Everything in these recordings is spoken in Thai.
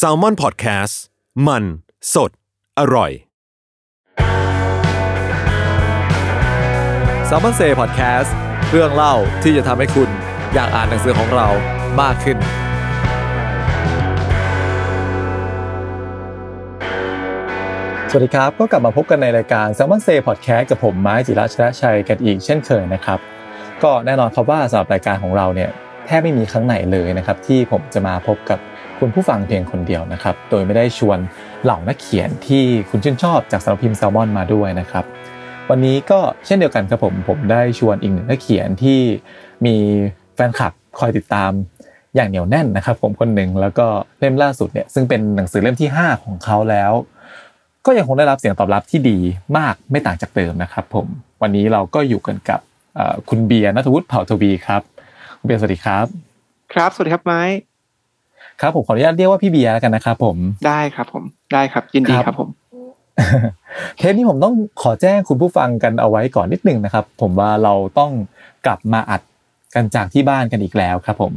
s a l ม o n PODCAST มัน สด อร่อย s ซ l m o n Say Podcast เรื่องเล่าที่จะทำให้คุณอยากอ่านหนังสือของเรามากขึ้น สวัสดีครับ ก็กลับมาพบกันในรายการ s ซ l m o n Say Podcast กับผมไม้จิรัชรชัยกันอีกเช่นเคยนะครับ ก็แน่นอนครับว่าสำหรับรายการของเราเนี่ย แทบไม่มีครั้งไหนเลยนะครับที่ผมจะมาพบกับคุณผู้ฟังเพียงคนเดียวนะครับ โดยไม่ได้ชวนเหล่านักเขียนที่คุณชื่นชอบจากสารพิมพ์แซลมอนมาด้วยนะครับ วันนี้ก็เช่นเดียวกันครับผมผมได้ชวนอีกหนึ่งนักเขียนที่มีแฟนคลับคอยติดตามอย่างเหนียวแน่นนะครับ ผมคนหนึ่งแล้วก็เล่มล่าสุดเนี่ยซึ่งเป็นหนังสือเล่มที่ 5 ของเขาแล้ว ก็ยังคงได้รับเสียงตอบรับที่ดีมากไม่ต่างจากเดิมนะครับ ผมวันนี้เราก็อยู่กันกับคุณเบียร์นัทวุฒิเผ่าทวีครับ เบียร์สวัสดีครับ ครับ สวัสดีครับไม้ครับผมขออนุญาตเรียกว่าพี่เบียร์กันนะครับผมได้ครับ ผมได้ครับ ยินดีครับผมเทปนี้ผมต้องขอแจ้งคุณผู้ฟังกันเอาไว้ก่อนนิดนึงนะครับ ผมว่าเราต้องกลับมาอัดกันจากที่บ้านกันอีกแล้วครับ ผม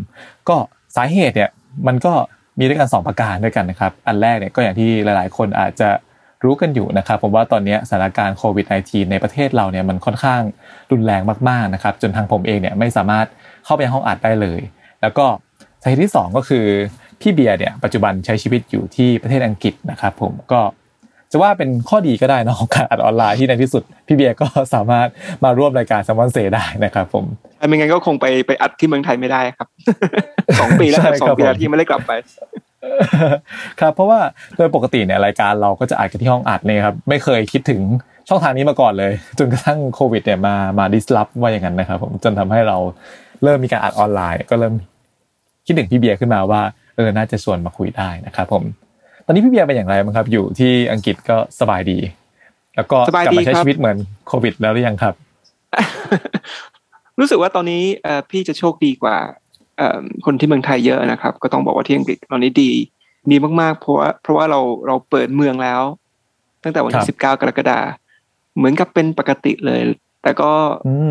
ก็สาเหตุเนี่ย มันก็มีด้วยกัน 2 ประการด้วยกันนะครับ อันแรกเนี่ยก็อย่างที่หลาย ๆ คนอาจจะรู้กันอยู่นะครับ ผมว่าตอนนี้สถานการณ์โควิด -19 ในประเทศเราเนี่ยมันค่อนข้างรุนแรงมากๆนะครับ จนทางผมเองเนี่ยไม่สามารถ เข้าไปห้องอัดได้เลย แล้วก็สาเหตุที่ 2 ก็คือพี่เบียร์เนี่ยปัจจุบันใช้ชีวิตอยู่ที่ประเทศอังกฤษนะครับผมก็จะว่าเป็นข้อดีก็ได้นะของการอัดออนไลน์ที่ในที่สุด พี่เบียร์ก็สามารถมาร่วมรายการซัมมอนเซได้นะครับผมไม่งั้นก็คงไปไปอัดที่เมืองไทยไม่ได้ครับสองปีแล้วสองปีแล้วที่ไม่ได้กลับไปครับเพราะว่าโดยปกติเนี่ยรายการเราก็จะอัดกันที่ห้องอัดเนี่ยครับไม่เคยคิดถึงช่องทางนี้มาก่อนเลย จนกระทั่งโควิดเนี่ยมามาดิสลอฟว่าอย่างนั้นนะครับผมจนทำให้เรา เริ่มมีการอัดออนไลน์ ก็เริ่มคิดถึงพี่เบียร์ขึ้นมาว่าเออน่าจะชวนมาคุยได้นะครับผม ตอนนี้พี่เบียร์เป็นอย่างไรบ้างครับ อยู่ที่อังกฤษก็สบายดี แล้วก็กลับมาใช้ชีวิตเหมือนโควิด แล้วหรือยังครับ รู้สึกว่าตอนนี้พี่จะโชคดีกว่าคนที่เมืองไทยเยอะนะครับ ก็ต้องบอกว่าที่อังกฤษตอนนี้ดีดีมากๆ เพราะว่าเพราะว่าเราเราเปิดเมืองแล้ว ตั้งแต่วันที่สิบเก้ากรกฎาเหมือนกับเป็นปกติเลย แต่ก็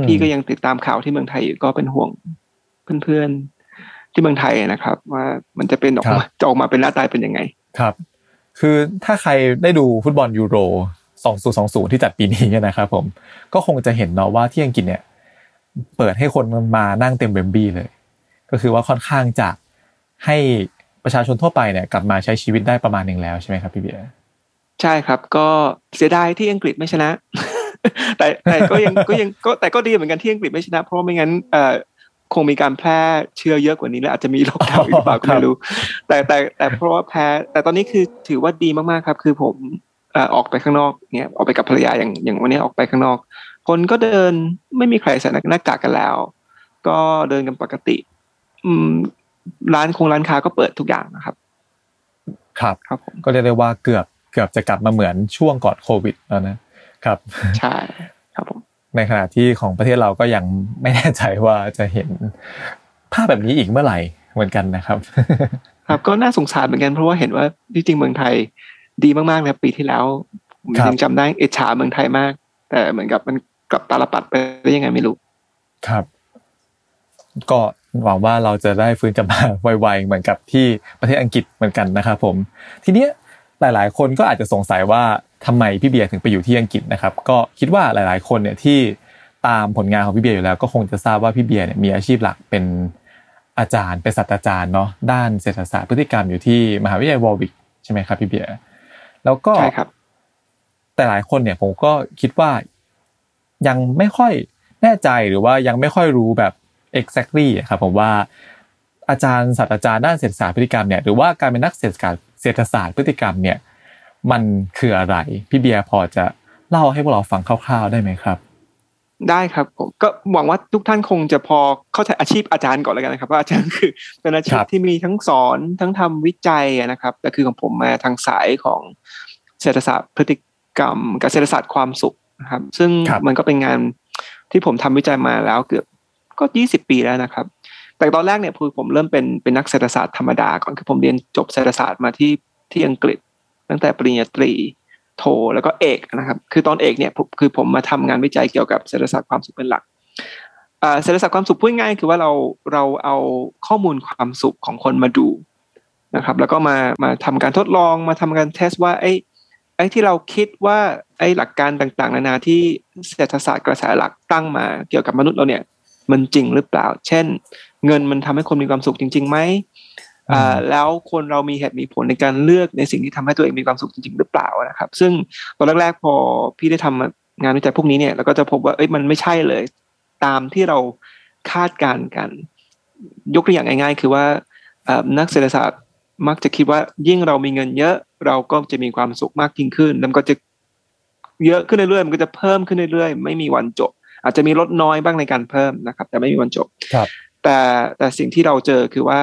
พี่ก็ยังติดตามข่าวที่เมืองไทยอยู่ก็เป็นห่วงเพื่อนที่เมืองไทยนะครับ ว่ามันจะเป็นออกมาจะออกมาเป็นหน้าตายเป็นยังไง ครับ คือถ้าใครได้ดูฟุตบอลยูโร 2020 ที่จัดปีนี้นะครับผมก็คงจะเห็นเนาะว่าที่อังกฤษเนี่ย เปิดให้คนมานั่งเต็มเบมบี้เลย ก็คือว่าค่อนข้างจะให้ประชาชนทั่วไปเนี่ยกลับมาใช้ชีวิตได้ประมาณหนึ่งแล้วใช่ไหมครับพี่เบียร์ใช่ครับ ก็เสียดายที่อังกฤษไม่ชนะ แต่แต่ก็ยังก็ยังก็แต่ก็ดีเหมือนกันที่อังกฤษไม่ชนะ เพราะไม่งั้นเอ่อคงมีการแพร่เชื้อเยอะกว่านี้และอาจจะมีโรคเก่าอีกหรือเปล่าก็ไม่รู้ แต่แต่แต่เพราะว่าแพ้แต่ตอนนี้คือถือว่าดีมากๆครับ คือผมออกไปข้างนอกเนี่ยออกไปกับภรรยาอย่างอย่างวันนี้ออกไปข้างนอก คนก็เดินไม่มีใครใส่หน้ากากกันแล้ว ก็เดินกันปกติ อืม ร้านคงร้านค้าก็เปิดทุกอย่างนะครับ ครับครับผมก็เรียกได้ว่าเกือบเกือบจะกลับมาเหมือนช่วงก่อนโควิดแล้วนะ ครับใช่ครับผมในขณะที่ของประเทศเราก็ยังไม่แน่ใจว่าจะเห็นภาพแบบนี้อีกเมื่อไหร่เหมือนกันนะครับ ครับก็น่าสงสารเหมือนกันเพราะว่าเห็นว่าที่จริงเมืองไทยดีมากๆนะปีที่แล้วผมยังจำได้เอชาเมืองไทยมาก แต่เหมือนกับมันกลับตาลปัดไปได้ยังไงไม่รู้ครับ ก็หวังว่าเราจะได้ฟื้นกลับมาไวๆเหมือนกับที่ประเทศอังกฤษเหมือนกันนะครับผม ทีเนี้ย หลายๆ คนก็อาจจะสงสัยว่าทำไมพี่เบียร์ถึงไปอยู่ที่อังกฤษนะครับ ก็คิดว่าหลาย ๆ คนเนี่ยที่ตามผลงานของพี่เบียร์อยู่แล้วก็คงจะทราบว่าพี่เบียร์เนี่ยมีอาชีพหลักเป็นอาจารย์เป็นศาสตราจารย์เนาะด้านเศรษฐศาสตร์พฤติกรรมอยู่ที่มหาวิทยาลัยวอลวิกใช่ไหมครับพี่เบียร์แล้วก็ใช่ครับ แต่หลายคนเนี่ยผมก็คิดว่ายังไม่ค่อยแน่ใจหรือว่ายังไม่ค่อยรู้แบบ exactly ครับผมว่าอาจารย์ศาสตราจารย์ด้านเศรษฐศาสตร์พฤติกรรมเนี่ยหรือว่าการเป็นนักเศรษฐศาสตร์ เศรษฐศาสตร์พฤติกรรมเนี่ยมันคืออะไร พี่เบียร์พอจะเล่าให้พวกเราฟังคร่าวๆได้ไหมครับ ได้ครับผมก็หวังว่าทุกท่านคงจะพอเข้าใจอาชีพอาจารย์ก่อนแล้วกันนะครับว่าอาจารย์คือเป็นอาชีพที่มีทั้งสอนทั้งทำวิจัยนะครับแต่คือของผมมาทางสายของเศรษฐศาสตร์พฤติกรรม กับเศรษฐศาสตร์ความสุขนะครับ ซึ่งมันก็เป็นงานที่ผมทำวิจัยมาแล้วเกือบก็ยี่สิบปีแล้วนะครับ แต่ตอนแรกเนี่ยคือผมเริ่มเป็นเป็นนักเศรษฐศาสตร์ธรรมดาก่อนคือผมเรียนจบเศรษฐศาสตร์มาที่ที่อังกฤษ ตั้งแต่ปริญญาตรีโทแล้วก็เอกนะครับ คือตอนเอกเนี่ยคือผมมาทำงานวิจัยเกี่ยวกับเศรษฐศาสตร์ความสุขเป็นหลักเศรษฐศาสตร์ความสุขพูดง่ายคือว่าเราเราเอาข้อมูลความสุขของคนมาดูนะครับ แล้วก็มามาทำการทดลองมาทำการเทสว่าไอ้ไอ้ที่เราคิดว่าไอ้หลักการต่างๆ นานาที่เศรษฐศาสตร์กระแสหลักตั้งมาเกี่ยวกับมนุษย์เราเนี่ย มันจริงหรือเปล่า เช่น เงินมันทำให้คนมีความสุขจริงๆไหมแล้วคนเรามีเหตุมีผลในการเลือกในสิ่งที่ทำให้ตัวเองมีความสุขจริงๆหรือเปล่านะครับ ซึ่งตอนแรกๆพอพี่ได้ทำงานวิจัยพวกนี้เนี่ยเราก็จะพบว่าเอ้ยมันไม่ใช่เลย ตามที่เราคาดการกัน ยกตัวอย่างง่าย ๆ คือว่านักเศรษฐศาสตร์มักจะคิดว่ายิ่งเรามีเงินเยอะเราก็จะมีความสุขมากยิ่งขึ้น แล้วก็จะเยอะขึ้นเรื่อยๆมันก็จะเพิ่มขึ้นเรื่อยๆ ไม่มีวันจบ อาจจะมีลดน้อยบ้างในการเพิ่มนะครับ แต่ไม่มีวันจบครับ แต่แต่สิ่งที่เราเจอคือว่า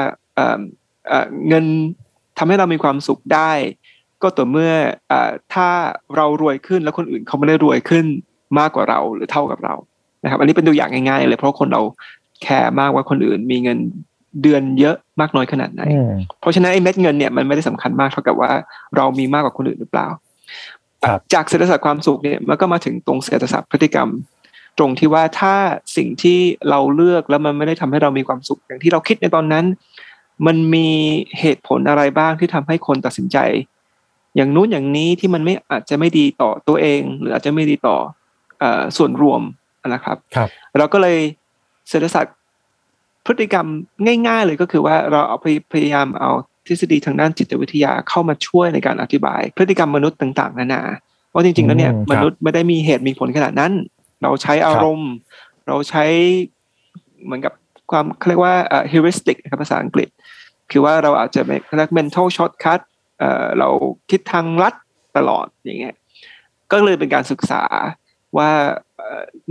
เงินทำให้เรามีความสุขได้ ก็ต่อเมื่ออถ้าเรารวยขึ้นแล้วคนอื่นเขาไม่ได้รวยขึ้นมากกว่าเราหรือเท่ากับเรานะครับ อันนี้เป็นตัวอย่างง่ายๆเลยเพราะคนเราแคร์มากว่าคนอื่นมีเงินเดือนเยอะมากน้อยขนาดไหน เพราะฉะนั้นไอ้เม็ดเงินเนี่ยมันไม่ได้สำคัญมากเท่ากับว่าเรามีมากกว่าคนอื่นหรือเปล่า จากเศรษฐศาสตร์ความสุขเนี่ยมันก็มาถึงตรงเศรษฐศาสตร์พฤติกรรม ตรงที่ว่าถ้าสิ่งที่เราเลือกแล้วมันไม่ได้ทำให้เรามีความสุข อย่างที่เราคิดในตอนนั้น มันมีเหตุผลอะไรบ้างที่ทำให้คนตัดสินใจ อย่างนู้นอย่างนี้ที่มันไม่อาจจะไม่ดีต่อตัวเอง หรืออาจจะไม่ดีต่ออส่วนรวมนะครับครับ เราก็เลยเศรษฐศาสตร์พฤติกรรมง่าย ๆ เลยก็คือว่าเราเอาพยายามเอาทฤษฎีทางด้านจิตวิทยาเข้ามาช่วยในการอธิบาย พฤติกรรมมนุษย์ต่าง ๆ นานาเพราะจริงๆแล้วเนี่ยมนุษย์ไม่ได้มีเหตุมีผลขนาดนั้น เราใช้อารมณ์ เราใช้เหมือนกับความเรียกว่า heuristic นะครับภาษาอังกฤษ คือว่าเราอาจจะเรียก mental shortcut เราคิดทางลัดตลอดอย่างเงี้ยก็เลยเป็นการศึกษาว่า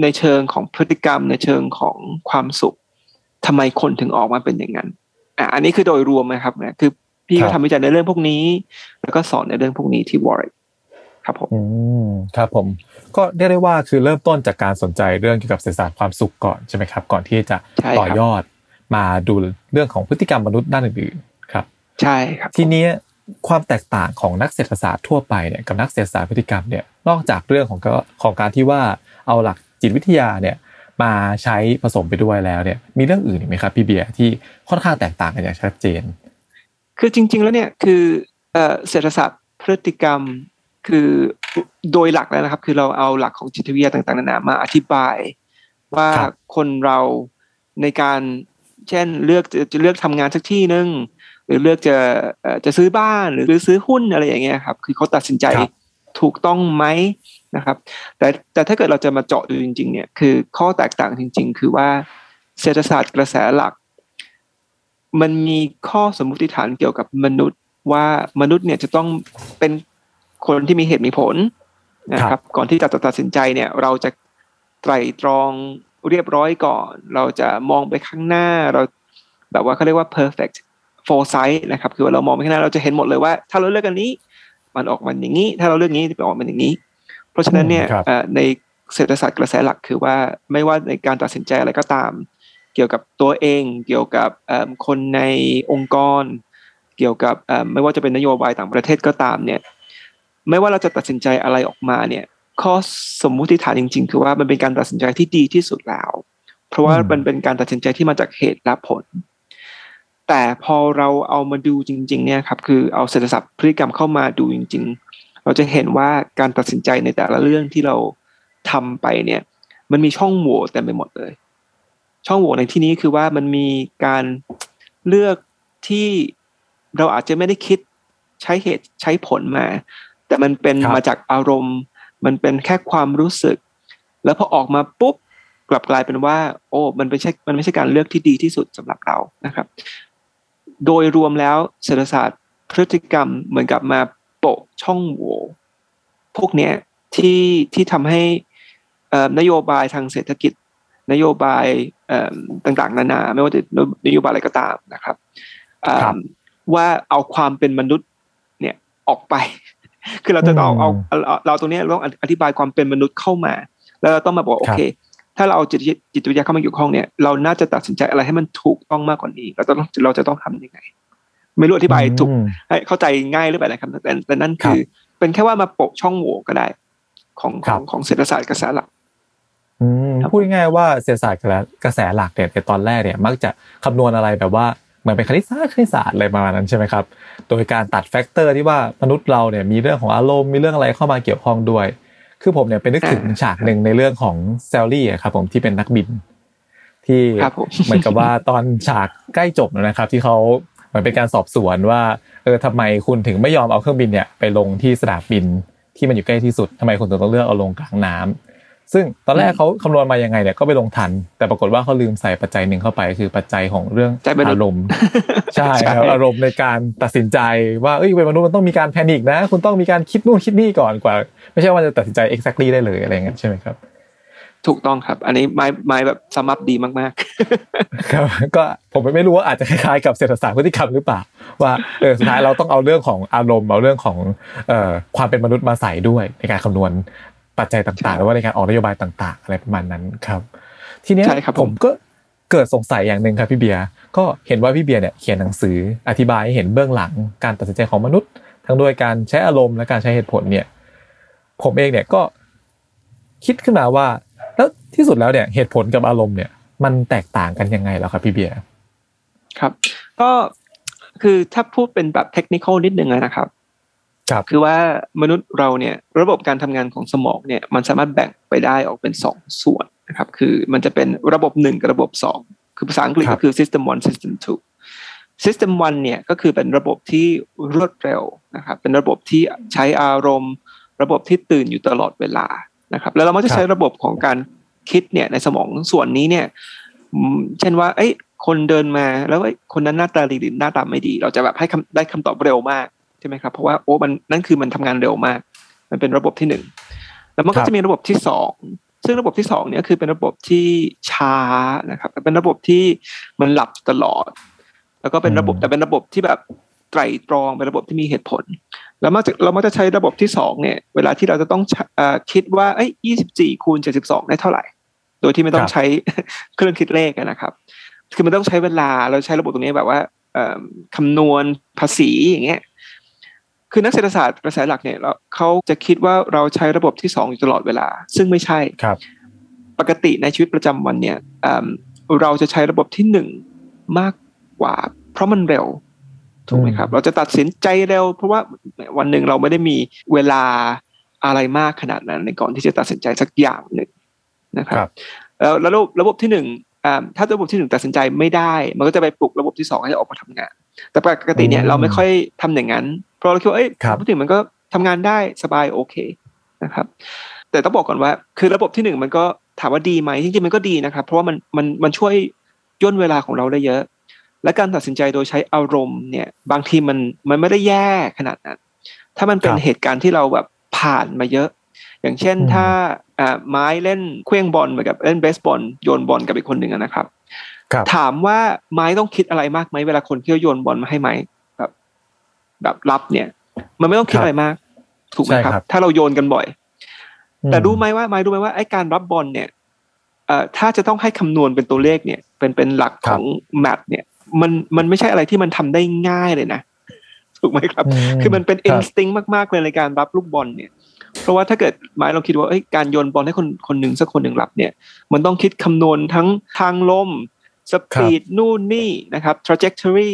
ในเชิงของพฤติกรรม ในเชิงของความสุขทำไมคนถึงออกมาเป็นอย่างนั้นอะอันนี้คือโดยรวมนะครับนะคือพี่ก็ทำวิจัยในเรื่องพวกนี้ แล้วก็สอนในเรื่องพวกนี้ที่วอร์ ครับผมอืมครับผม ก็ได้ได้ว่าคือเริ่มต้นจากการสนใจเรื่องเกี่ยวกับเศรษฐศาสตร์ความสุขก่อนใช่ไหมครับ ก่อนที่จะต่อยอดมาดูเรื่องของพฤติกรรมมนุษย์ด้านอื่นๆครับ ใช่ครับ ทีนี้ความแตกต่างของนักเศรษฐศาสตร์ทั่วไปเนี่ยกับนักเศรษฐศาสตร์พฤติกรรมเนี่ยนอกจากเรื่องของของการที่ว่าเอาหลักจิตวิทยาเนี่ยมาใช้ผสมไปด้วยแล้วเนี่ยมีเรื่องอื่นอีกไหมครับพี่เบียร์ที่ค่อนข้างแตกต่างกันอย่างชัดเจน คือจริง ๆ แล้วเนี่ยคือเศรษฐศาสตร์พฤติกรรม คือโดยหลักแล้วนะครับ คือเราเอาหลักของจิตวิทยาต่างๆนานามาอธิบาย ว่าคนเราในการเช่นเลือกจะเลือกทำงานสักที่หนึ่งหรือเลือกจะจะซื้อบ้านหรือซื้อหุ้นอะไรอย่างเงี้ยครับ คือเขาตัดสินใจถูกต้องไหมนะครับ แต่แต่ถ้าเกิดเราจะมาเจาะดูจริง ๆ เนี่ยคือข้อแตกต่างจริง ๆ คือว่าเศรษฐศาสตร์กระแสหลัก มันมีข้อสมมติฐานเกี่ยวกับมนุษย์ว่ามนุษย์เนี่ยจะต้องเป็น คนที่มีเหตุมีผลนะครับ ก่อนที่จะตัดสินใจเนี่ย เราจะไตรตรองเรียบร้อยก่อน เราจะมองไปข้างหน้า เราแบบว่าเขาเรียกว่า perfect foresight นะครับ คือว่าเรามองไปข้างหน้าเราจะเห็นหมดเลยว่า ถ้าเราเลือกอันนี้ มันออกมาอย่างนี้ ถ้าเราเลือกนี้จะออกมาอย่างนี้ เพราะฉะนั้นเนี่ยในเศรษฐศาสตร์กระแสหลักคือว่าไม่ว่าในการตัดสินใจอะไรก็ตาม เกี่ยวกับตัวเอง เกี่ยวกับคนในองค์กร เกี่ยวกับไม่ว่าจะเป็นนโยบายต่างประเทศก็ตามเนี่ย ไม่ว่าเราจะตัดสินใจอะไรออกมาเนี่ย ข้อสมมุติฐานจริง ๆ คือว่ามันเป็นการตัดสินใจที่ดีที่สุดแล้ว เพราะว่ามันเป็นการตัดสินใจที่มาจากเหตุและผล แต่พอเราเอามาดูจริง ๆ เนี่ยครับ คือเอาเศรษฐศาสตร์พฤติกรรมเข้ามาดูจริง ๆ เราจะเห็นว่าการตัดสินใจในแต่ละเรื่องที่เราทำไปเนี่ย มันมีช่องโหว่เต็มไปหมดเลย ช่องโหว่ในที่นี้คือว่ามันมีการเลือกที่เราอาจจะไม่ได้คิดใช้เหตุใช้ผลมา แต่มันเป็นมาจากอารมณ์ มันเป็นแค่ความรู้สึก แล้วพอออกมาปุ๊บกลับกลายเป็นว่า โอ้มันไม่ใช่มันไม่ใช่การเลือกที่ดีที่สุดสำหรับเรานะครับ โดยรวมแล้วเศรษฐศาสตร์พฤติกรรมเหมือนกับมาโปะช่องโหว่พวกเนี้ยที่ที่ทำให้นโยบายทางเศรษฐกิจ นโยบายต่างๆ นานา ไม่ว่าจะนโยบายอะไรก็ตามนะครับว่าเอาความเป็นมนุษย์เนี่ยออกไป คือเราจะต้องเอาเราตรงนี้เราต้องอธิบายความเป็นมนุษย์เข้ามา แล้วเราต้องมาบอกโอเค ถ้าเราเอาจิตจิตวิทยาเข้ามาเกี่ยวข้องเนี่ยเราน่าจะตัดสินใจอะไรให้มันถูกต้องมากกว่านี้ เราต้องเราจะต้องทำยังไง ไม่รู้อธิบายถูกให้เข้าใจง่ายหรือเปล่านะครับแต่แต่นั่นคือ เป็นแค่ว่ามาโปะช่องโหว่ก็ได้ ของของของเศรษฐศาสตร์กระแสหลักพูดง่ายว่าเศรษฐศาสตร์กระแสหลักเนี่ยในตอนแรกเนี่ย มักจะคำนวณอะไรแบบว่า เหมือนเป็นคณิตศาสตร์คณิตศาสตร์อะไรประมาณนั้นใช่ไหมครับ โดยการตัด factor ที่ว่ามนุษย์เราเนี่ยมีเรื่องของอารมณ์มีเรื่องอะไรเข้ามาเกี่ยวข้องด้วย คือผมเนี่ยเป็นนึกถึงฉากหนึ่งในเรื่องของเซลลี่ครับผมที่เป็นนักบิน ที่เหมือนกับว่าตอนฉากใกล้จบนะครับ ที่เขาเหมือนเป็นการสอบสวนว่าเออทำไมคุณถึงไม่ยอมเอาเครื่องบินเนี่ยไปลงที่สนามบินที่มันอยู่ใกล้ที่สุดทำไมคุณถึงต้องเลือกเอาลงกลางน้ำ ซึ่งตอนแรกเขาคำนวณมายังไงเนี่ยก็ไปลงทัน แต่ปรากฏว่าเขาลืมใส่ปัจจัยหนึ่งเข้าไป คือปัจจัยของเรื่องอารมณ์ใช่ครับอารมณ์ในการตัดสินใจว่าเอ้ยเป็นมนุษย์มันต้องมีการแพนิคนะ คุณต้องมีการคิดนู่นคิดนี่ก่อนกว่า ไม่ใช่ว่าจะตัดสินใจ exactly ได้เลยอะไรเงี้ยใช่ไหมครับ ถูกต้องครับ อันนี้ไม้ไม้แบบสมับดีมากๆครับก็ผมไม่รู้ว่าอาจจะคล้ายๆกับเศรษฐศาสตร์พฤติกรรมหรือเปล่า ว่าเออสุดท้ายเราต้องเอาเรื่องของอารมณ์เอาเรื่องของเอ่อความเป็นมนุษย์มาใส่ด้วยในการคำนวณ ปัจจัยต่างๆหรือว่าในการออกนโยบายต่าง ๆ อะไรประมาณนั้นครับ ทีนี้ผมก็เกิดสงสัยอย่างหนึ่งครับพี่เบียร์ก็เห็นว่าพี่เบียร์เนี่ยเขียนหนังสืออธิบายให้เห็นเบื้องหลังการตัดสินใจของมนุษย์ ทั้งด้วยการใช้อารมณ์และการใช้เหตุผลเนี่ย ผมเองเนี่ยก็คิดขึ้นมาว่า แล้วที่สุดแล้วเนี่ยเหตุผลกับอารมณ์เนี่ย มันแตกต่างกันยังไงแล้วครับพี่เบียร์ครับ ก็คือถ้าพูดเป็นแบบเทคนิคนิดนึงนะครับ คือว่ามนุษย์เราเนี่ยระบบการทำงานของสมองเนี่ยมันสามารถแบ่งไปได้ออกเป็นสองส่วนนะครับคือมันจะเป็นระบบหนึ่งกับระบบสองคือภาษาอังกฤษก็คือ system one system two system one เนี่ยก็คือเป็นระบบที่รวดเร็วนะครับเป็นระบบที่ใช้อารมณ์ ระบบที่ตื่นอยู่ตลอดเวลานะครับแล้วเราก็จะใช้ระบบของการคิดเนี่ยในสมองส่วนนี้เนี่ยเช่นว่าเอ้ยคนเดินมาแล้วคนนั้นหน้าตาดีหรือหน้าตาไม่ดี เราจะแบบให้คำได้คำตอบเร็วมาก ใช่ไหมครับเพราะว่าโอ้มันนั่นคือมันทำงานเร็วมาก มันเป็นระบบที่หนึ่งแล้วมันก็จะมีระบบที่สองซึ่งระบบที่สองเนี่ยคือเป็นระบบที่ช้านะครับเป็นระบบที่มันหลับตลอด แล้วก็เป็นระบบแต่เป็นระบบที่แบบไตรตรองเป็นระบบที่มีเหตุผล แล้วมักจะเรามักจะใช้ระบบที่สองเนี่ย เวลาที่เราจะต้องคิดว่าเอ้ยยี่สิบสี่คูณเจ็ดสิบสองได้เท่าไหร่ โดยที่ไม่ต้องใช้เครื่องคิดเลขนะครับ คือมันต้องใช้เวลาเราใช้ระบบตรงนี้แบบว่าคำนวณภาษีอย่างเงี้ย คือนักเศรษฐศาสตร์กระแสหลักเนี่ยเขาจะคิดว่าเราใช้ระบบที่สองอยู่ตลอดเวลา ซึ่งไม่ใช่ครับ ปกติในชีวิตประจำวันเนี่ยเราจะใช้ระบบที่หนึ่งมากกว่า เพราะมันเร็วถูกไหมครับ เราจะตัดสินใจเร็ว เพราะว่าวันหนึ่งเราไม่ได้มีเวลาอะไรมากขนาดนั้น ในก่อนที่จะตัดสินใจสักอย่างหนึ่งนะครับ แล้วระบบระบบที่หนึ่งถ้าระบบที่หนึ่งตัดสินใจไม่ได้ มันก็จะไปปลุกระบบที่สองให้ออกมาทำงาน แต่ปกติเนี่ยเราไม่ค่อยทำอย่างนั้น เพราะเราคิดว่าเอ้ยพูดถึงมันก็ทำงานได้สบายโอเคนะครับ แต่ต้องบอกก่อนว่า คือระบบที่หนึ่งมันก็ถามว่าดีไหมจริงๆมันก็ดีนะครับ เพราะว่ามันมันมันช่วยย่นเวลาของเราได้เยอะ และการตัดสินใจโดยใช้อารมณ์เนี่ย บางทีมันมันไม่ได้แย่ขนาดนั้น ถ้ามันเป็นเหตุการณ์ที่เราแบบผ่านมาเยอะ อย่างเช่นถ้าไม้เล่นเคลื่องบอลเหมือนกับเล่นเบสบอลโยนบอลกับอีกคนหนึ่งนะครับถามว่าไม้ต้องคิดอะไรมากไหมเวลาคนที่โยนบอลมาให้ไม้ แบบรับเนี่ย มันไม่ต้องคิดอะไรมาก ถูกไหมครับ ถ้าเราโยนกันบ่อย แต่รู้ไหมว่าไม่รู้ไหมว่าไอ้การรับบอลเนี่ยเอ่อถ้าจะต้องให้คำนวณเป็นตัวเลขเนี่ย เป็นเป็นหลักของ math เนี่ย มันมันไม่ใช่อะไรที่มันทำได้ง่ายเลยนะถูกไหมครับ คือมันเป็น instinctมากๆเลยในการรับลูกบอลเนี่ย เพราะว่าถ้าเกิดหมายเราคิดว่าเอ้ยการโยนบอลให้คนคนหนึ่งสักคนหนึ่งรับเนี่ย มันต้องคิดคำนวณทั้งทางลม สปีดนู่นนี่นะครับ trajectory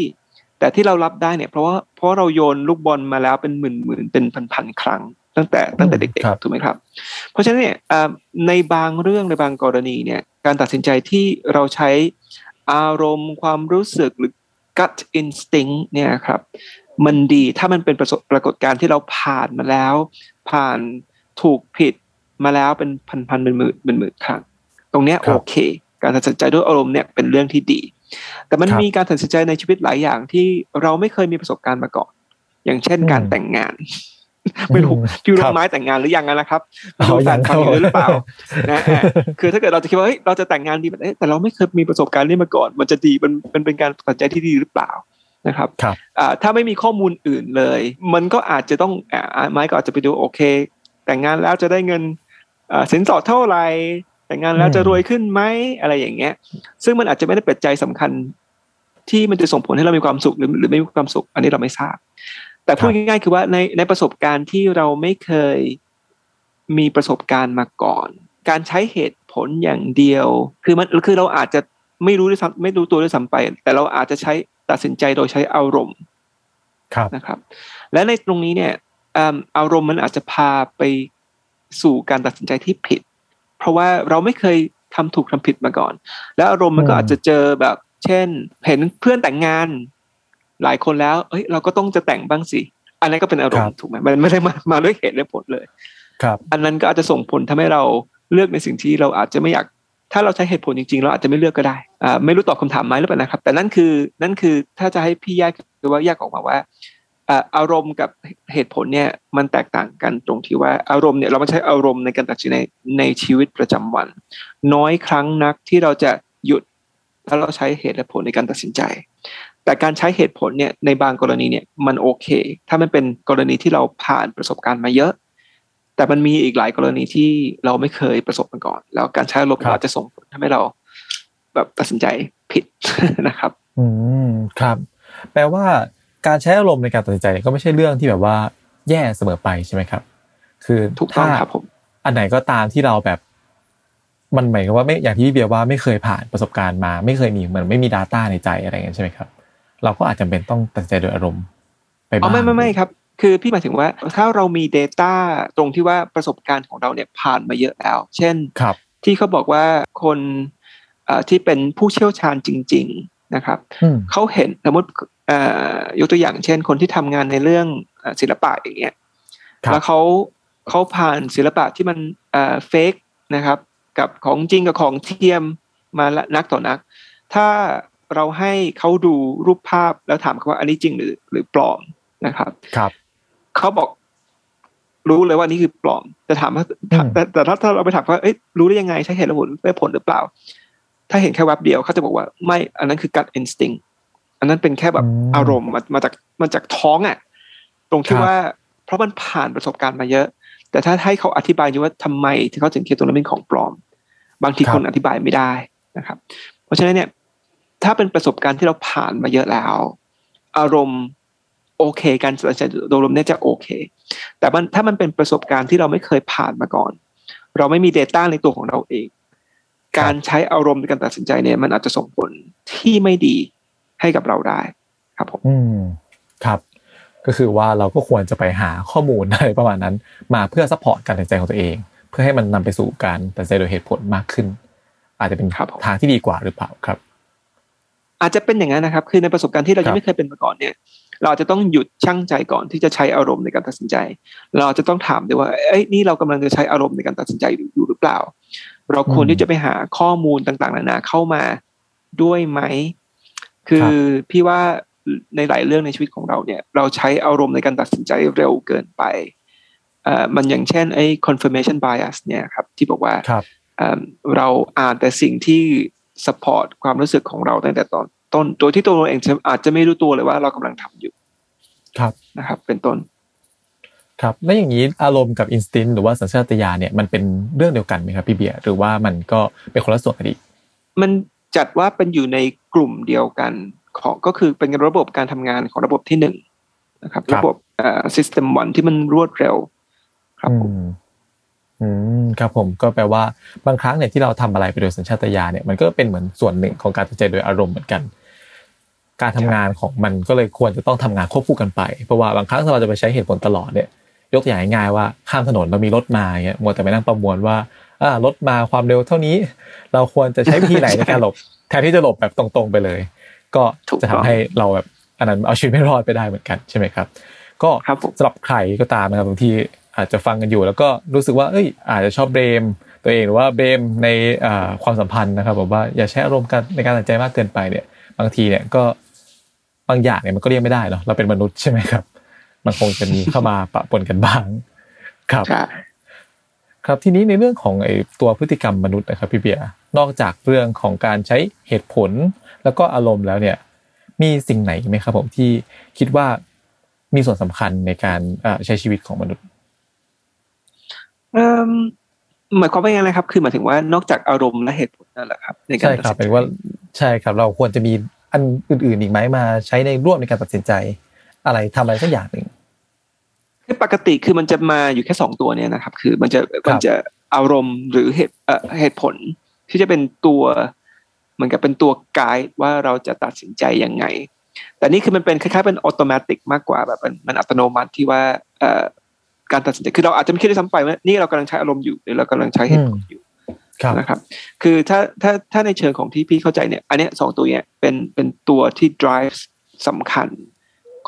แต่ที่เรารับได้เนี่ยเพราะว่าเพราะเราโยนลูกบอลมาแล้วเป็นหมื่นหมื่นเป็นพันพันครั้ง ตั้งแต่ตั้งแต่เด็กๆถูกไหมครับ เพราะฉะนั้นเนี่ยในบางเรื่องในบางกรณีเนี่ยการตัดสินใจที่เราใช้อารมณ์ความรู้สึกหรือ gut instinct เนี่ยครับ มันดีถ้ามันเป็นประสบปรากฏการณ์ที่เราผ่านมาแล้ว ผ่านถูกผิดมาแล้วเป็นพันพันเป็นหมื่นเป็นหมื่นครั้ง ตรงเนี้ยโอเค การตัดสินใจด้วยอารมณ์เนี่ยเป็นเรื่องที่ดี แต่มันมีการตัดสินใจในชีวิตหลายอย่างที่เราไม่เคยมีประสบการณ์มาก่อน อย่างเช่นการแต่งงานไม่รู้อืมพี่ครู้รับไม้แต่งงานหรือยังนะครับอ๋อรู้แฟนยังฟังอยู่ครับหรือเปล่านะฮะคือถ้าเกิดเราจะคิดว่าเฮ้ยเราจะแต่งงานดีแบบเอ๊ะแต่เราไม่เคยมีประสบการณ์นี้มาก่อน มันจะดีมันมันเป็นการตัดสินใจที่ดีหรือเปล่านะครับครับอ่าถ้าไม่มีข้อมูลอื่นเลย มันก็อาจจะต้องอ่าไม้ก็อาจจะไปดูโอเค แต่งงานแล้วจะได้เงินอ่าสินสอดเท่าไหร่ แต่งงานแล้วจะรวยขึ้นไหมอะไรอย่างเงี้ย ซึ่งมันอาจจะไม่ได้เป็นใจสำคัญ ที่มันจะส่งผลให้เรามีความสุขหรือหรือไม่มีความสุข อันนี้เราไม่ทราบ แต่พูดง่ายๆคือว่าในในประสบการณ์ที่เราไม่เคยมีประสบการณ์มาก่อน การใช้เหตุผลอย่างเดียว คือมันคือเราอาจจะไม่รู้ด้วยซ้ำไม่รู้ตัวด้วยซ้ำไป แต่เราอาจจะใช้ตัดสินใจโดยใช้อารมณ์ครับนะครับ และในตรงนี้เนี่ยเอิ่มอารมณ์มันอาจจะพาไปสู่การตัดสินใจที่ผิด เพราะว่าเราไม่เคยทำถูกทำผิดมาก่อน แล้วอารมณ์มันก็อืมอาจจะเจอแบบ เช่น เห็นเพื่อนแต่งงาน หลายคนแล้วเอ้ย เราก็ต้องจะแต่งบ้างสิ อันนั้นก็เป็นอารมณ์ถูกไหมมันไม่ได้มามาด้วยเหตุและผลเลย ครับ อันนั้นก็อาจจะส่งผลทำให้เราเลือกในสิ่งที่เราอาจจะไม่อยากถ้าเราใช้เหตุผลจริงๆ เราอาจจะไม่เลือกก็ได้อ่าไม่รู้ตอบคำถามไหมหรือเปล่านะครับ แต่นั่นคือนั่นคือถ้าจะให้พี่แยกคือว่าแยกออกมาว่า อ่าอารมณ์กับเหตุผลเนี่ยมันแตกต่างกันตรงที่ว่าอารมณ์เนี่ยเราไม่ใช้อารมณ์ในการตัดสินใจในชีวิตประจำวัน น้อยครั้งนักที่เราจะหยุดถ้าเราใช้เหตุและผลในการตัดสินใจ แต่การใช้เหตุผลเนี่ยในบางกรณีเนี่ยมันโอเค ถ้ามันเป็นกรณีที่เราผ่านประสบการณ์มาเยอะ แต่มันมีอีกหลายกรณีที่เราไม่เคยประสบมาก่อน แล้วการใช้อารมณ์ครับอาจจะส่งผลทำให้เรา แบบตัดสินใจผิดนะครับ อืมครับ แปลว่า การใช้อารมณ์ในการตัดสินใจเนี่ยก็ไม่ใช่เรื่องที่แบบว่าแย่เสมอไปใช่ไหมครับ คือถูกต้องถ้าครับผมอันไหนก็ตามที่เราแบบมันหมายความว่าไม่อย่างที่พี่เบียร์ว่าไม่เคยผ่านประสบการณ์มา ไม่เคยมีเหมือนไม่มี Data ในใจอะไรอย่างเงี้ยใช่ไหมครับเราก็อาจจะเป็นต้องตัดสินใจโดยอารมณ์ไปอ๋บ้าองไม่ไม่ไม่ครับ คือพี่หมายถึงว่าถ้าเรามี Data ตรงที่ว่าประสบการณ์ของเราเนี่ยผ่านมาเยอะแล้ว เช่นครับ ที่เขาบอกว่าคนเอ่อที่เป็นผู้เชี่ยวชาญจริง ๆนะครับอืมเขาเห็นสมมติเอ่อ ยกตัวอย่างเช่น คนที่ทำงานในเรื่องเอ่อศิลปะอย่างเงี้ยครับแล้วเขาเขาผ่านศิลปะที่มันเอ่อเฟกนะครับ กับของจริงกับของเทียมมาละนักต่อนัก ถ้าเราให้เขาดูรูปภาพแล้วถามเขาว่าอันนี้จริงหรือหรือปลอมนะครับครับเขาบอกรู้เลยว่านี่คือปลอมแต่ถามว่าอืมแต่แต่ถ้าถ้าเราไปถามว่าเอ้ยรู้ได้ยังไงใช้เหตุและผลได้ผลหรือเปล่า ถ้าเห็นแค่แวบเดียวเขาจะบอกว่าไม่อันนั้นคือ gut instinct อั นนั้นเป็นแค่แบบอารมณ์มามาจากมาจากท้องอะ ตรงที่ว่าเพราะมันผ่านประสบการณ์มาเยอะ แต่ถ้าให้เขาอธิบายดูว่าทำไมที่เขาถึงคิดตรงนั้นเป็นของปลอม บางทีคนอธิบายไม่ได้นะครับ เพราะฉะนั้นเนี่ย ถ้าเป็นประสบการณ์ที่เราผ่านมาเยอะแล้ว อารมณ์โอเค การตัดสินใจโดยรวมเนี่ยจะโอเค แต่มันถ้ามันเป็นประสบการณ์ที่เราไม่เคยผ่านมาก่อน เราไม่มี Data ในตัวของเราเอง การใช้อารมณ์ในการตัดสินใจเนี่ย มันอาจจะส่งผลที่ไม่ดี ให้กับเราได้ครับผมอืมครับ ก็คือว่าเราก็ควรจะไปหาข้อมูลอะไรประมาณนั้น มาเพื่อ support การตัดสินใจของตัวเอง เพื่อให้มันนำไปสู่การตัดสินใจโดยเหตุผลมากขึ้น อาจจะเป็นครับผมทางที่ดีกว่าหรือเปล่าครับ อาจจะเป็นอย่างนั้นนะครับ คือในประสบการณ์ที่เราครัยังไม่เคยเป็นมาก่อนเนี่ยเราอาจจะต้องหยุดชั่งใจก่อนที่จะใช้อารมณ์ในการตัดสินใจ เราจะต้องถามด้วยว่า เอ้ย นี่เรากำลังจะใช้อารมณ์ในการตัดสินใจอยู่หรือเปล่า เราควรที่จะไปหาข้อมูลต่างๆ นานาเข้ามาด้วยไหม คือพี่ว่าในหลายเรื่องในชีวิตของเราเนี่ย เราใช้อารมณ์ในการตัดสินใจเร็วเกินไปเอ่อมันอย่างเช่นไอ้ confirmation bias เนี่ยครับที่บอกว่าครับเอิ่มเราอ่านแต่สิ่งที่ support ความรู้สึกของเราตั้งแต่ตอนต้นโดยที่ตัวเราเองอาจจะไม่รู้ตัวเลยว่าเรากำลังทำอยู่ ครับนะครับ เป็นต้น ครับแล้วอย่างนี้อารมณ์กับอินสติ้นหรือว่าสัญชาตญาณเนี่ยมันเป็นเรื่องเดียวกันไหมครับพี่เบียร์หรือว่ามันก็เป็นคนละส่วนกันอีกมัน จัดว่าเป็นอยู่ในกลุ่มเดียวกันของก็คือเป็นระบบการทำงานของระบบที่หนึ่งนะครับครับระบบเอ่อ system one ที่มันรวดเร็ว ครับผมอืมอืมครับผมก็แปลว่าบางครั้งเนี่ยที่เราทำอะไรไปโดยสัญชาตญาณเนี่ยมันก็เป็นเหมือนส่วนหนึ่งของการตัดสินใจโดยอารมณ์เหมือนกัน การทำงานของมันก็เลยควรจะต้องทำงานควบคู่กันไป เพราะว่าบางครั้งถ้าเราจะไปใช้เหตุผลตลอดเนี่ย ยกตัวอย่างง่ายๆว่าข้ามถนนเรามีรถมาอย่างเงี้ยมัวแต่ไปนั่งประมวลว่า อ่ารถมาความเร็วเท่านี้ เราควรจะใช้วิธีไหนในการหลบแทนที่จะหลบแบบตรงๆไปเลย ก็ถูกจะทำต้องให้เราแบบอันนั้นเอาชีวิตไม่รอดไปได้เหมือนกันใช่ไหมครับ ก็ครับผมสำหรับใครก็ตามนะครับบางทีอาจจะฟังกันอยู่ แล้วก็รู้สึกว่าเอ้ย อาจจะชอบเบรมตัวเองหรือว่าเบรมในอ่าความสัมพันธ์นะครับผมว่าอย่าใช้อารมณ์กันในการตัดสินใจมากเกินไปเนี่ย บางทีเนี่ยก็บางอย่างเนี่ยมันก็เลี่ยงไม่ได้เนาะเราเป็นมนุษย์ใช่ไหมครับ มันคงจะมีเข้ามาปะปนกันบ้าง ครับใช่ ครับทีนี้ในเรื่องของไอ้ตัวพฤติกรรมมนุษย์นะครับพี่เบียร์นอกจากเรื่องของการใช้เหตุผลแล้วก็อารมณ์แล้วเนี่ยมีสิ่งไหนไหมครับผมที่คิดว่ามีส่วนสำคัญในการเอ่อใช้ชีวิตของมนุษย์เอิ่มหมายความว่ายังไงครับ คือหมายถึงว่านอกจากอารมณ์และเหตุผลนั่นแหละครับในการใช่ครับตัดสินใจเป็นว่าใช่ครับ เราควรจะมีอันอื่นๆอีกไหมมาใช้ในร่วมในการตัดสินใจ อะไรทำอะไรสักอย่างหนึ่ง คือปกติคือมันจะมาอยู่แค่สองตัวเนี่ยนะครับ คือมันจะมันจะอารมณ์หรือเหตุเอ่อเหตุผลที่จะเป็นตัวเหมือนกับเป็นตัวไกด์ว่าเราจะตัดสินใจยังไง แต่นี่คือมันเป็นคล้ายๆเป็นอัตโนมัติมากกว่าแบบมันมันอัตโนมัติที่ว่าเอ่อการตัดสินใจคือเราอาจจะไม่คิดด้วยซ้ำไปว่านี่เรากำลังใช้อารมณ์อยู่หรือเรากำลังใช้เหตุผลอยู่ครับนะครับ คือถ้าถ้าถ้าในเชิงของที่พี่เข้าใจเนี่ย อันเนี้ยสองตัวเนี้ยเป็นเป็นตัวที่ drive สำคัญ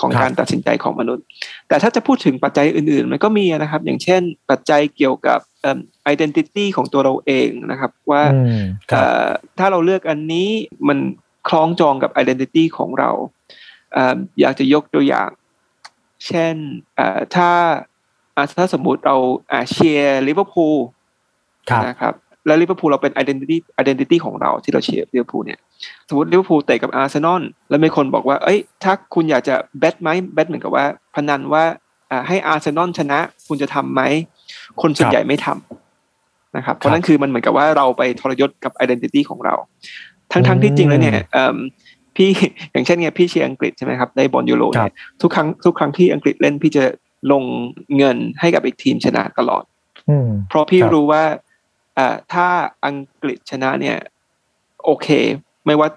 ของครับการตัดสินใจของมนุษย์ แต่ถ้าจะพูดถึงปัจจัยอื่นๆ มันก็มีนะครับ อย่างเช่น ปัจจัยเกี่ยวกับเอิ่ม identity ของตัวเราเองนะครับ ว่าอืมครับเอ่อถ้าเราเลือกอันนี้มันคล้องจองกับ identity ของเราเอ่ออยากจะยกตัวอย่าง เช่นเอ่อถ้าอะถ้าสมมุติเราอะเชียร์ลิเวอร์พูลครับนะครับแล้วลิเวอร์พูลเราเป็น identity identity ของเราที่เราเชียร์ลิเวอร์พูลเนี่ย สมมติลิเวอร์พูลเตะกับอาร์เซนอลแล้วมีคนบอกว่า เอ้ย ถ้าคุณอยากจะ bet ไหม bet เหมือนกับว่า พนันว่าอ่าให้อาร์เซนอลชนะ คุณจะทำไหม คนส่วนใหญ่ไม่ทำนะครับ เพราะนั่นคือมันเหมือนกับว่าเราไปทรยศกับ identity ของเรา ทั้งทั้งที่จริงแล้วเนี่ยเอิ่มพี่อย่างเช่นเนี่ยพี่เชียร์อังกฤษใช่ไหมครับในบอลยูโรเนี่ยทุกครั้งทุกครั้งที่อังกฤษเล่นพี่จะลงเงินให้กับอีกทีมชนะตลอดอืมเพราะพี่ครับรู้ว่าเอ่อถ้าอังกฤษชนะเนี่ย โอเค ไม่ว่า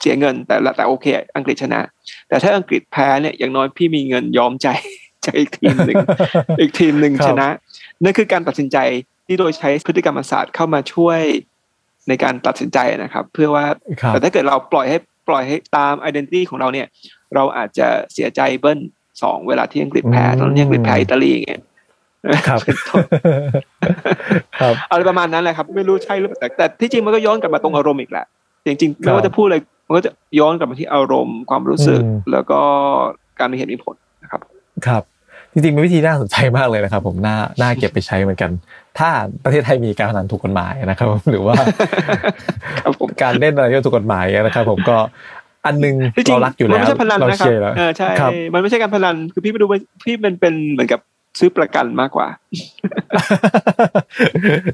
เสียเงินแต่ละแต่โอเค อังกฤษชนะ แต่ถ้าอังกฤษแพ้เนี่ยอย่างน้อยพี่มีเงินยอมใจจากอีกทีมหนึ่งอีกทีมหนึ่งครับชนะนั่นคือการตัดสินใจที่โดยใช้พฤติกรรมศาสตร์เข้ามาช่วยในการตัดสินใจนะครับ เพื่อว่าครับแต่ถ้าเกิดเราปล่อยให้ปล่อยให้ตาม identity ของเราเนี่ย เราอาจจะเสียใจเบิ้ลสองเวลาที่อังกฤษแพ้อืมตอนนี้อังกฤษแพ้อิตาลีอย่างเงี้ยครับเป็นต้นครับอะไรประมาณนั้นแหละครับ ไม่รู้ใช่หรือเปล่าแต่แต่ที่จริงมันก็ย้อนกลับมาตรงอารมณ์อีกแหละ จริงๆครับไม่ว่าจะพูดอะไรมันก็จะย้อนกลับมาที่อารมณ์ความรู้สึกอืมแล้วก็การมีเหตุมีผลนะครับ ครับ จริงๆเป็นวิธีน่าสนใจมากเลยนะครับ ผมน่าน่าเก็บไปใช้เหมือนกัน ถ้าประเทศไทยมีการพนันถูกกฎหมายนะครับ หรือว่าครับผมการเล่นอะไรที่ถูกกฎหมายนะครับ ผมก็อันหนึงที่จริงเรารักอยู่มันแล้วไม่ใช่พนันเรานะครัเชียร์แล้วเออใช่ครับมันไม่ใช่การพนันคือพี่ไปดูว่าพี่เป็นเป็นเหมือนกับซื้อประกันมากกว่า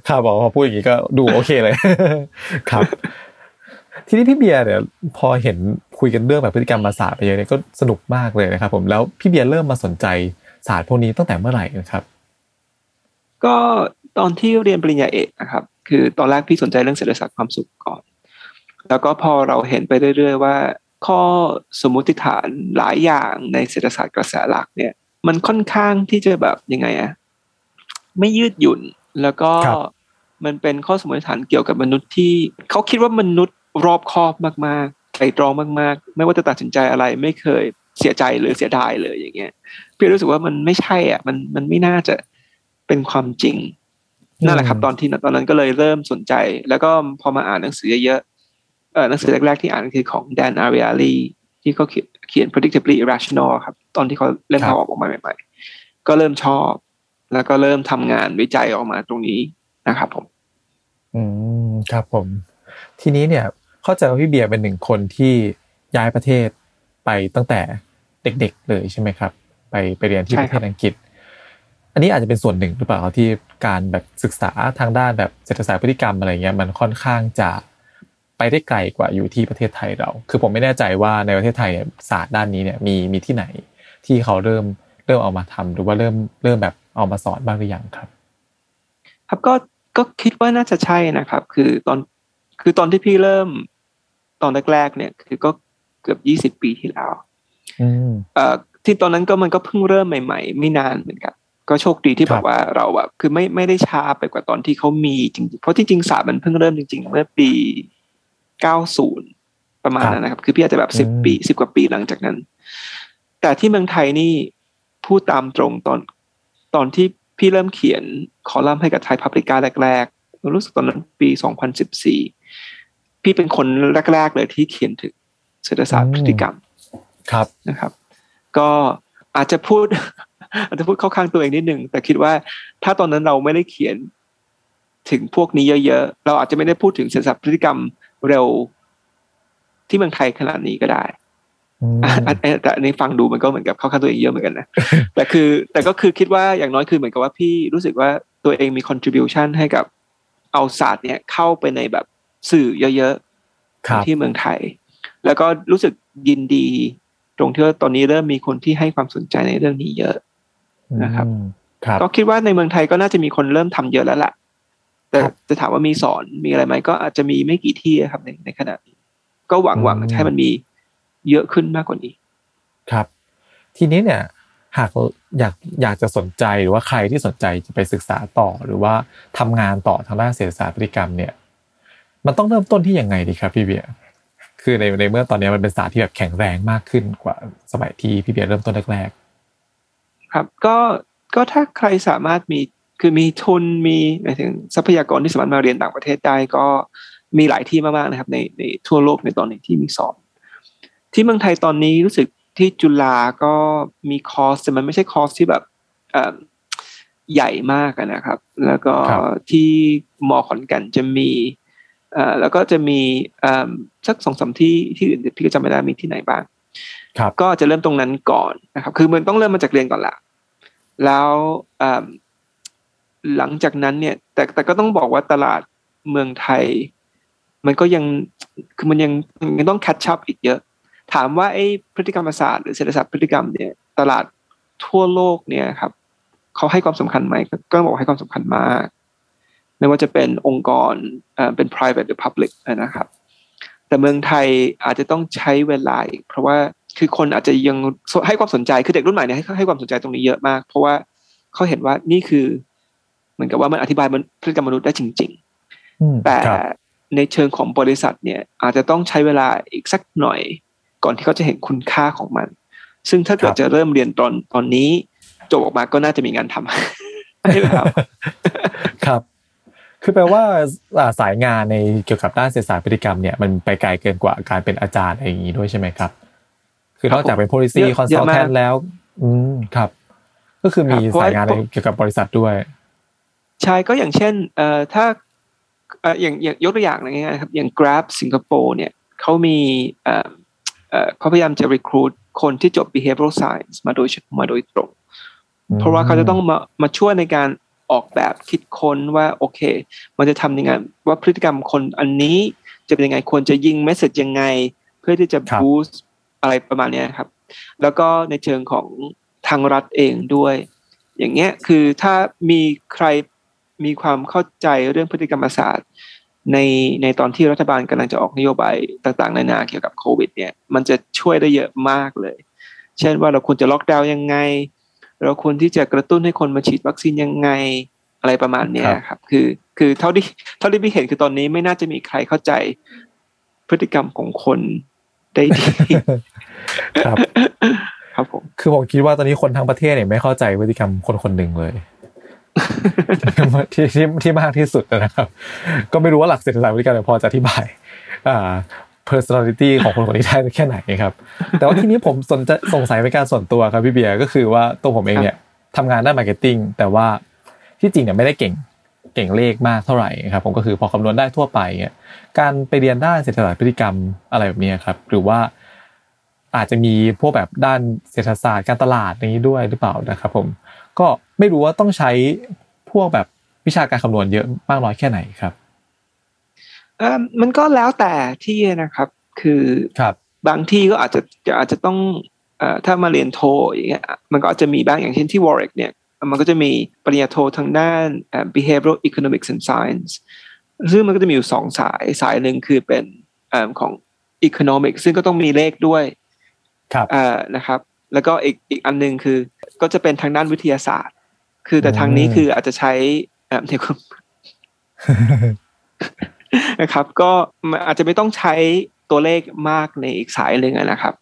ครับบอกพอพูดอย่างนี้ก็ดูโอเคเลย ครับ ทีนี้พี่เบียร์เนี่ยพอเห็นคุยกันเรื่องแบบพฤติกรรมมาศาสตร์ไปเยอะเนี่ยก็สนุกมากเลยนะครับ ผมแล้วพี่เบียร์เริ่มมาสนใจศาสตร์พวกนี้ตั้งแต่เมื่อไหร่นะครับ ก็ตอนที่เรียนปริญญาเอกนะครับ คือตอนแรกพี่สนใจเรื่องเศรษฐศาสตร์ความสุขก่อน แล้วก็พอเราเห็นไปเรื่อย ๆ ว่า ข้อสมมุติฐานหลายอย่างในเศรษฐศาสตร์กระแสหลักเนี่ย มันค่อนข้างที่จะแบบยังไงอะไม่ยืดหยุ่นแล้วก็ครับมันเป็นข้อสมมติฐานเกี่ยวกับมนุษย์ที่เขาคิดว่ามนุษย์ รอบคอบมากๆไตรตรองมากๆ ไม่ว่าจะตัดสินใจอะไรไม่เคยเสียใจหรือเสียดายเลยอย่างเงี้ยพี่รู้สึกว่ามันไม่ใช่อะ มันมันไม่น่าจะเป็นความจริงนั่นแหละครับ ตอนที่ตอนนั้นก็เลยเริ่มสนใจ แล้วก็พอมาอ่านหนังสือเยอะๆเออหนังสือแรกๆที่อ่านคือของแดนอาริอาลีที่เขาเขียนเขียน predictably irrational ครับ ตอนที่เขาเล่มครับเขาออกมาใหม่ๆ ก็เริ่มชอบ แล้วก็เริ่มทำงานวิจัยออกมาตรงนี้นะครับผม อืมครับผม ทีนี้เนี่ย เข้าใจว่าพี่เบียร์เป็นหนึ่งคนที่ย้ายประเทศไปตั้งแต่เด็กๆเลยใช่ไหมครับ ไปไปเรียนที่ใช่ประคเทรับศอังกฤษ อันนี้อาจจะเป็นส่วนหนึ่งหรือเปล่าครับที่การแบบศึกษาทางด้านแบบเศรษฐศาสตร์พฤติกรรมอะไรเงี้ยมันค่อนข้างจะไปได้ไกลกว่าอยู่ที่ประเทศไทยเรา คือผมไม่แน่ใจว่าในประเทศไทยเนี่ยศาสตร์ด้านนี้เนี่ยมีมีที่ไหนที่เขาเริ่มเริ่มเอามาทำหรือว่าเริ่มเริ่มแบบเอามาสอนบ้างหรือยังครับ ครับก็ก็คิดว่าน่าจะใช่นะครับ คือตอนคือตอนที่พี่เริ่ม ตอนแรกๆเนี่ยคือก็เกือบยี่สิบปีที่แล้วอืมเอ่อที่ตอนนั้นก็มันก็เพิ่งเริ่มใหม่ ๆ ไม่นานเหมือนกันก็โชคดีที่ครัแบบบว่าเราแบบคือไม่ไม่ได้ช้าไปกว่าตอนที่เขามีจริง ๆ เพราะจริงๆศาสตร์มันเพิ่งเริ่มจริง ๆ เมื่อปีเก้าศูนย์ประมาณนั้นนะครับ คือพี่อาจจะแบบสิบปีสิบกว่าปีหลังจากนั้น แต่ที่เมืองไทยนี่พูดตามตรงตอนตอนที่พี่เริ่มเขียนคอลัมน์ให้กับไทยพับลิก้าแรกๆรู้สึกตอนนั้นปีสองพันสิบสี่ พี่เป็นคนแรก ๆ เลยที่เขียนถึงเศรษฐศาสตร์พฤติกรรมครับนะครับ ก็อาจจะพูด อาจจะพูดเข้าข้างตัวเองนิดหนึ่งแต่คิดว่าถ้าตอนนั้นเราไม่ได้เขียนถึงพวกนี้เยอะๆ เราอาจจะไม่ได้พูดถึงเศรษฐศาสตร์พฤติกรรมเร็วที่เมืองไทยขนาดนี้ก็ได้อืมอันอันแต่อันนี้ฟังดูมันก็เหมือนกับเข้าข้างตัวเองเยอะเหมือนกันนะแต่คือแต่ก็คือคิดว่าอย่างน้อยคือเหมือนกับว่าพี่รู้สึกว่าตัวเองมี contribution ให้กับเอาศาสตร์เนี่ยเข้าไปในแบบ สื่อเยอะครับๆที่เมืองไทย แล้วก็รู้สึกยินดี ตรงที่ว่าตอนนี้เริ่มมีคนที่ให้ความสนใจในเรื่องนี้เยอะนะครับอืมครับก็คิดว่าในเมืองไทยก็น่าจะมีคนเริ่มทำเยอะแล้วล่ะ แต่ครับจะถามว่ามีสอนมีอะไรไหมก็อาจจะมีไม่กี่ที่ครับในในขณะนี้ ก็หวังหวังอืมให้มันมีเยอะขึ้นมากกว่านี้ ครับ ทีนี้เนี่ย หากอยากอยากจะสนใจหรือว่าใครที่สนใจจะไปศึกษาต่อหรือว่าทำงานต่อทางด้านเศรษฐศาสตร์พฤติกรรมเนี่ย มันต้องเริ่มต้นที่ยังไงดีครับพี่เบียร์คือในในเมื่อตอนนี้มันเป็นศาสตร์ที่แบบแข็งแรงมากขึ้นกว่าสมัยที่พี่เบียร์เริ่มต้นแรกครับ ก็ก็ถ้าใครสามารถมีคือมีทุนมีหมายถึงทรัพยากรที่สามารถมาเรียนต่างประเทศได้ก็มีหลายที่มากๆนะครับ ในในทั่วโลกในตอนนี้ที่มีสอน ที่เมืองไทยตอนนี้รู้สึกที่จุฬาก็มีคอร์สแต่มันไม่ใช่คอร์สที่แบบเอ่อใหญ่มากอะนะครับ แล้วก็ที่มอขอนแก่นจะมีเอ่อ แล้วก็จะมีเอ่อสักสองสามที่ที่อื่นพี่ก็จำไม่ได้มีที่ไหนบ้างๆครับก็จะเริ่มตรงนั้นก่อนนะครับ คือมันต้องเริ่มมาจากเรียนก่อนละแล้วเอิ่มหลังจากนั้นเนี่ย แต่แต่ก็ต้องบอกว่าตลาดเมืองไทย มันก็ยังคือมันยังยังต้อง catch up อีกเยอะ ถามว่าไอ้พฤติกรรมศาสตร์หรือเศรษฐศาสตร์พฤติกรรมเนี่ย ตลาดทั่วโลกเนี่ยครับเขาให้ความสำคัญไหมก็ก็ต้องบอกว่าให้ความสำคัญมาก ไม่ว่าจะเป็นองค์กรเอ่อเป็น private หรือ public นะครับ แต่เมืองไทยอาจจะต้องใช้เวลาอีก เพราะว่าคือคนอาจจะยังให้ความสนใจคือเด็กรุ่นใหม่เนี่ยให้ให้ความสนใจตรงนี้เยอะมาก เพราะว่าเขาเห็นว่านี่คือเหมือนกับว่ามันอธิบายมันพฤติกรรมมนุษย์ได้จริงอืมๆแต่ครับในเชิงของบริษัทเนี่ย อาจจะต้องใช้เวลาอีกสักหน่อย ก่อนที่เขาจะเห็นคุณค่าของมัน ซึ่งถ้าเกิดจะเริ่มเรียนตอนตอนนี้จบออกมาก็น่าจะมีงานทำใช่ไหมครับ ครับ คือแปลว่าอ่าสายงานในเกี่ยวกับด้านเศรษฐศาสตร์พฤติกรรมเนี่ยมันไปไกลเกินกว่าการเป็นอาจารย์อะไรอย่างนี้ด้วยใช่ไหมครับ คือนอกจากเป็น policy เยอะเยอะมาก consultant แล้ว อืมครับ ก็คือมีครับเพราะว่าสายงานในเกี่ยวกับบริษัทด้วยใช่ก็อย่างเช่นเอ่อถ้าเอ่ออย่างอย่างยกตัวอย่างง่ายๆครับอย่าง Grab สิงคโปร์เนี่ยเขามีเอ่อเอ่อเขาพยายามจะ recruit คนที่จบ behavioral science มาโดยมาโดยตรง เพราะว่าเขาจะต้องมามาช่วยในการ ออกแบบคิดค้นว่าโอเค มันจะทำยังไงว่าพฤติกรรมคนอันนี้จะเป็นยังไงควรจะยิงเมสเซจยังไง เพื่อที่จะครับบูสต์อะไรประมาณเนี้ยครับ แล้วก็ในเชิงของทางรัฐเองด้วย อย่างเงี้ยคือถ้ามีใครมีความเข้าใจเรื่องพฤติกรรมศาสตร์ในในตอนที่รัฐบาลกำลังจะออกนโยบายต่างๆนานาเกี่ยวกับโควิด เนี่ย มันจะช่วยได้เยอะมากเลย เช่นว่าเราควรจะล็อกดาวน์ยังไง เราควรที่จะกระตุ้นให้คนมาฉีดวัคซีนยังไงอะไรประมาณเนี้ยครับ คือคือเท่าที่เท่าที่พี่เห็นคือตอนนี้ไม่น่าจะมีใครเข้าใจพฤติกรรมของคนได้ดีครับ ครับผมคือผมคิดว่าตอนนี้คนทั้งประเทศเนี่ยไม่เข้าใจพฤติกรรมคนคนหนึ่งเลยที่ที่ที่มากที่สุดนะครับ ก็ไม่รู้ว่าหลักเศรษฐศาสตร์พฤติกรรมเนี่ยพอจะอธิบาย อ่า personality ของคนคนนี้ได้แค่ไหนครับ แต่ว่าทีนี้ผมสนใจสงสัยเป็นการส่วนตัวครับพี่เบียร์ก็คือว่าตัวผมเองเนี่ยทำงานด้าน marketing แต่ว่าที่จริงเนี่ยไม่ได้เก่งเก่งเลขมากเท่าไหร่ครับผมก็คือพอคำนวณได้ทั่วไปเนี่ยการไปเรียนด้านเศรษฐศาสตร์พฤติกรรมอะไรแบบนี้ครับ หรือว่าอาจจะมีพวกแบบด้านเศรษฐศาสตร์การตลาดอย่างนี้ด้วยหรือเปล่านะครับ ผมก็ไม่รู้ว่าต้องใช้พวกแบบวิชาการคำนวณเยอะมากน้อยแค่ไหนครับเอ่อ มันก็แล้วแต่ที่นะครับ คือครับบางที่ก็อาจจะอาจจะต้องเอ่อถ้ามาเรียนโทอย่างเงี้ยมันก็อาจจะมีบ้างอย่างเช่นที่ Warwick เนี่ยมันก็จะมีปริญญาโททางด้านเอ่อ behavioral economics and science ซึ่งมันก็จะมีอยู่สองสายสายหนึ่งคือเป็นเอ่อของ economics ซึ่งก็ต้องมีเลขด้วยครับเอ่อนะครับ แล้วก็อีกอีกอันหนึ่งคือก็จะเป็นทางด้านวิทยาศาสตร์ คือแต่ทางนี้อืมคืออาจจะใช้เอ่อเนี่ยครับ นะครับ ก็มันอาจจะไม่ต้องใช้ตัวเลขมากในอีกสายหนึ่งอะนะครับ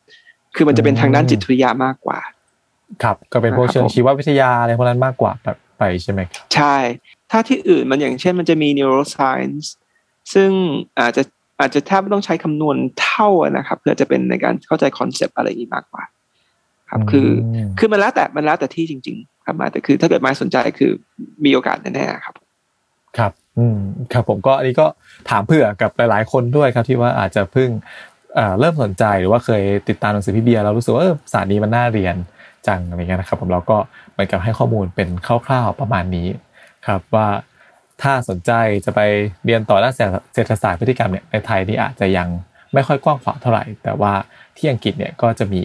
คือมันจะเป็นทางด้านจิตวิทยามากกว่า ครับ ก็เป็นพวกนะครับเชิงผมชีววิทยาอะไรพวกนั้นมากกว่าแบบไปใช่ไหมครับใช่ ถ้าที่อื่นมันอย่างเช่นมันจะมี neuroscience ซึ่งอาจจะอาจจะแทบไม่ต้องใช้คำนวณเท่าอะนะครับ เพื่อจะเป็นในการเข้าใจคอนเซปต์อะไรอย่างนี้มากกว่า ครับ คือคือมันแล้วแต่มันแล้วแต่ที่จริง ๆ ครับมาแต่คือถ้าเกิดไม้สนใจคือมีโอกาสแน่ๆครับ ครับ อืมครับผมก็อันนี้ก็ถามเผื่อกับหลาย ๆ คนด้วยครับ ที่ว่าอาจจะเพิ่งเริ่มสนใจหรือว่าเคยติดตามหนังสือพี่เบียร์แล้วรู้สึกว่าศาสตร์นี้มันน่าเรียนจังอะไรเงี้ยนะครับ ผมเราก็เหมือนกับให้ข้อมูลเป็นคร่าว ๆ ประมาณนี้ครับว่าถ้าสนใจจะไปเรียนต่อด้านเศรษฐศาสตร์พฤติกรรมเนี่ยในไทยนี่อาจจะยังไม่ค่อยกว้างขวางเท่าไหร่ แต่ว่าที่อังกฤษเนี่ยก็จะมี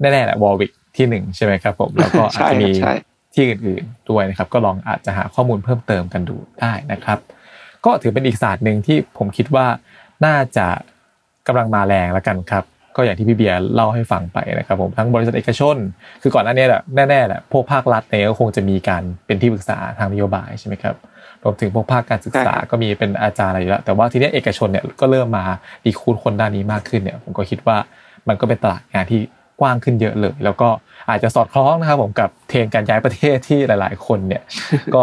แน่ๆแหละวอลวิกที่หนึ่งใช่ไหมครับผมแล้วก็อาจจะมี ที่อื่นๆด้วยนะครับ ก็ลองอาจจะหาข้อมูลเพิ่มเติมกันดูได้นะครับ ก็ถือเป็นอีกศาสตร์หนึ่งที่ผมคิดว่าน่าจะกำลังมาแรงแล้วกันครับก็อย่างที่พี่เบียร์เล่าให้ฟังไปนะครับผมทั้งบริษัทเอกชน คือก่อนหน้านี้แหละแน่ๆแหละพวกภาครัฐเนี่ยก็คงจะมีการเป็นที่ปรึกษาทางนโยบายใช่ไหมครับรวมถึงพวกภาคการศึกษาก็มีเป็นอาจารย์อะไรอยู่แล้ว แต่ว่าทีนี้เอกชนเนี่ยก็เริ่มมาดีคูดคนด้านนี้มากขึ้นเนี่ย ผมก็คิดว่ามันก็เป็นตลาดงานที่ กว้างขึ้นเยอะเลย แล้วก็อาจจะสอดคล้องนะครับผมกับเทรนการย้ายประเทศที่หลาย ๆ คนเนี่ยก็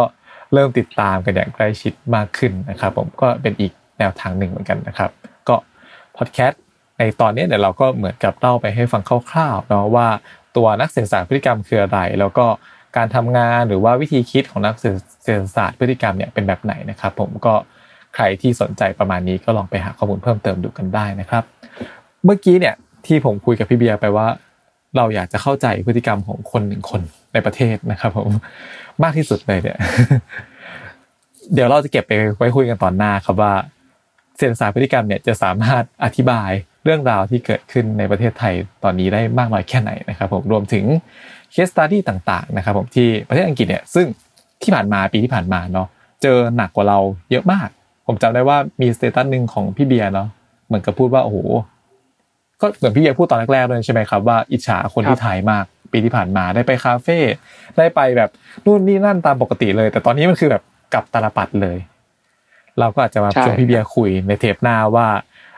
เริ่มติดตามกันอย่างใกล้ชิดมากขึ้นนะครับ ผมก็เป็นอีกแนวทางหนึ่งเหมือนกันนะครับ ก็พอดแคสต์ในตอนนี้เดี๋ยวเราก็เหมือนกับเล่าไปให้ฟังคร่าวๆเนาะว่าตัวนักเศรษฐศาสตร์พฤติกรรมคืออะไร แล้วก็การทำงานหรือว่าวิธีคิดของนักเศรษฐศาสตร์พฤติกรรมเนี่ยเป็นแบบไหนนะครับ ผมก็ใครที่สนใจประมาณนี้ก็ลองไปหาข้อมูลเพิ่มเติมดูกันได้นะครับ เมื่อกี้เนี่ย ที่ผมคุยกับพี่เบียร์ไปว่า เราอยากจะเข้าใจพฤติกรรมของคนหนึ่งคนในประเทศนะครับผมมากที่สุดเลยเนี่ยเดี๋ยวเราจะเก็บไปไว้คุยกันตอนหน้าครับว่าเศรษฐศาสตร์พฤติกรรมเนี่ยจะสามารถอธิบายเรื่องราวที่เกิดขึ้นในประเทศไทยตอนนี้ได้มากน้อยแค่ไหนนะครับ ผมรวมถึงเคสตัดดี้ต่าง ๆ นะครับ ผมที่ประเทศอังกฤษเนี่ยซึ่งที่ผ่านมาปีที่ผ่านมาเนาะเจอหนักกว่าเราเยอะมาก ผมจำได้ว่ามี status หนึ่งของพี่เบียร์เนาะเหมือนกับพูดว่าโอ้โห ก็เหมือนพี่เบียร์พูดตอนแรกๆเลยใช่ไหมครับว่าอิจฉาคนที่ไทยมากปีที่ผ่านมาได้ไปคาเฟ่ได้ไปแบบนู่นนี่นั่นตามปกติเลย แต่ตอนนี้มันคือแบบกลับตาลปัตรเลย เราก็อาจจะมาชวนพี่เบียร์คุยในเทปหน้าว่า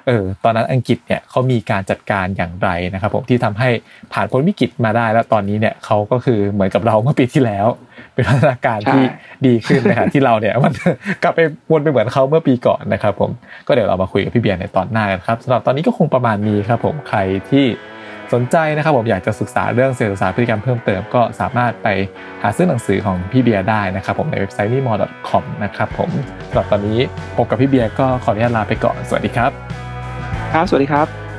เออตอนนั้นอังกฤษเนี่ยเขามีการจัดการอย่างไรนะครับผมที่ทำให้ผ่านพ้นวิกฤตมาได้แล้วตอนนี้เนี่ยเขาก็คือเหมือนกับเราเมื่อปีที่แล้ว เป็นพัฒนาการที่ดีขึ้นนะครับที่เราเนี่ยมันกลับไปวนไปเหมือนเขาเมื่อปีก่อนนะครับผมก็เดี๋ยวเรามาคุยกับพี่เบียร์ในตอนหน้ากันครับสำหรับตอนนี้ก็คงประมาณนี้ครับผมใครที่สนใจนะครับผมอยากจะศึกษาเรื่องเศรษฐศาสตร์พฤติกรรมเพิ่มเติมก็สามารถไปหาซื้อหนังสือของพี่เบียร์ได้นะครับผมในเว็บไซต์ n i m o c o m นะครับผมสำหรับตอนนี้ผมกับพี่เบียร์ก็ขออนุญาตลาไปก่อนสวัสดีครับ ครับ สวัสดีครับ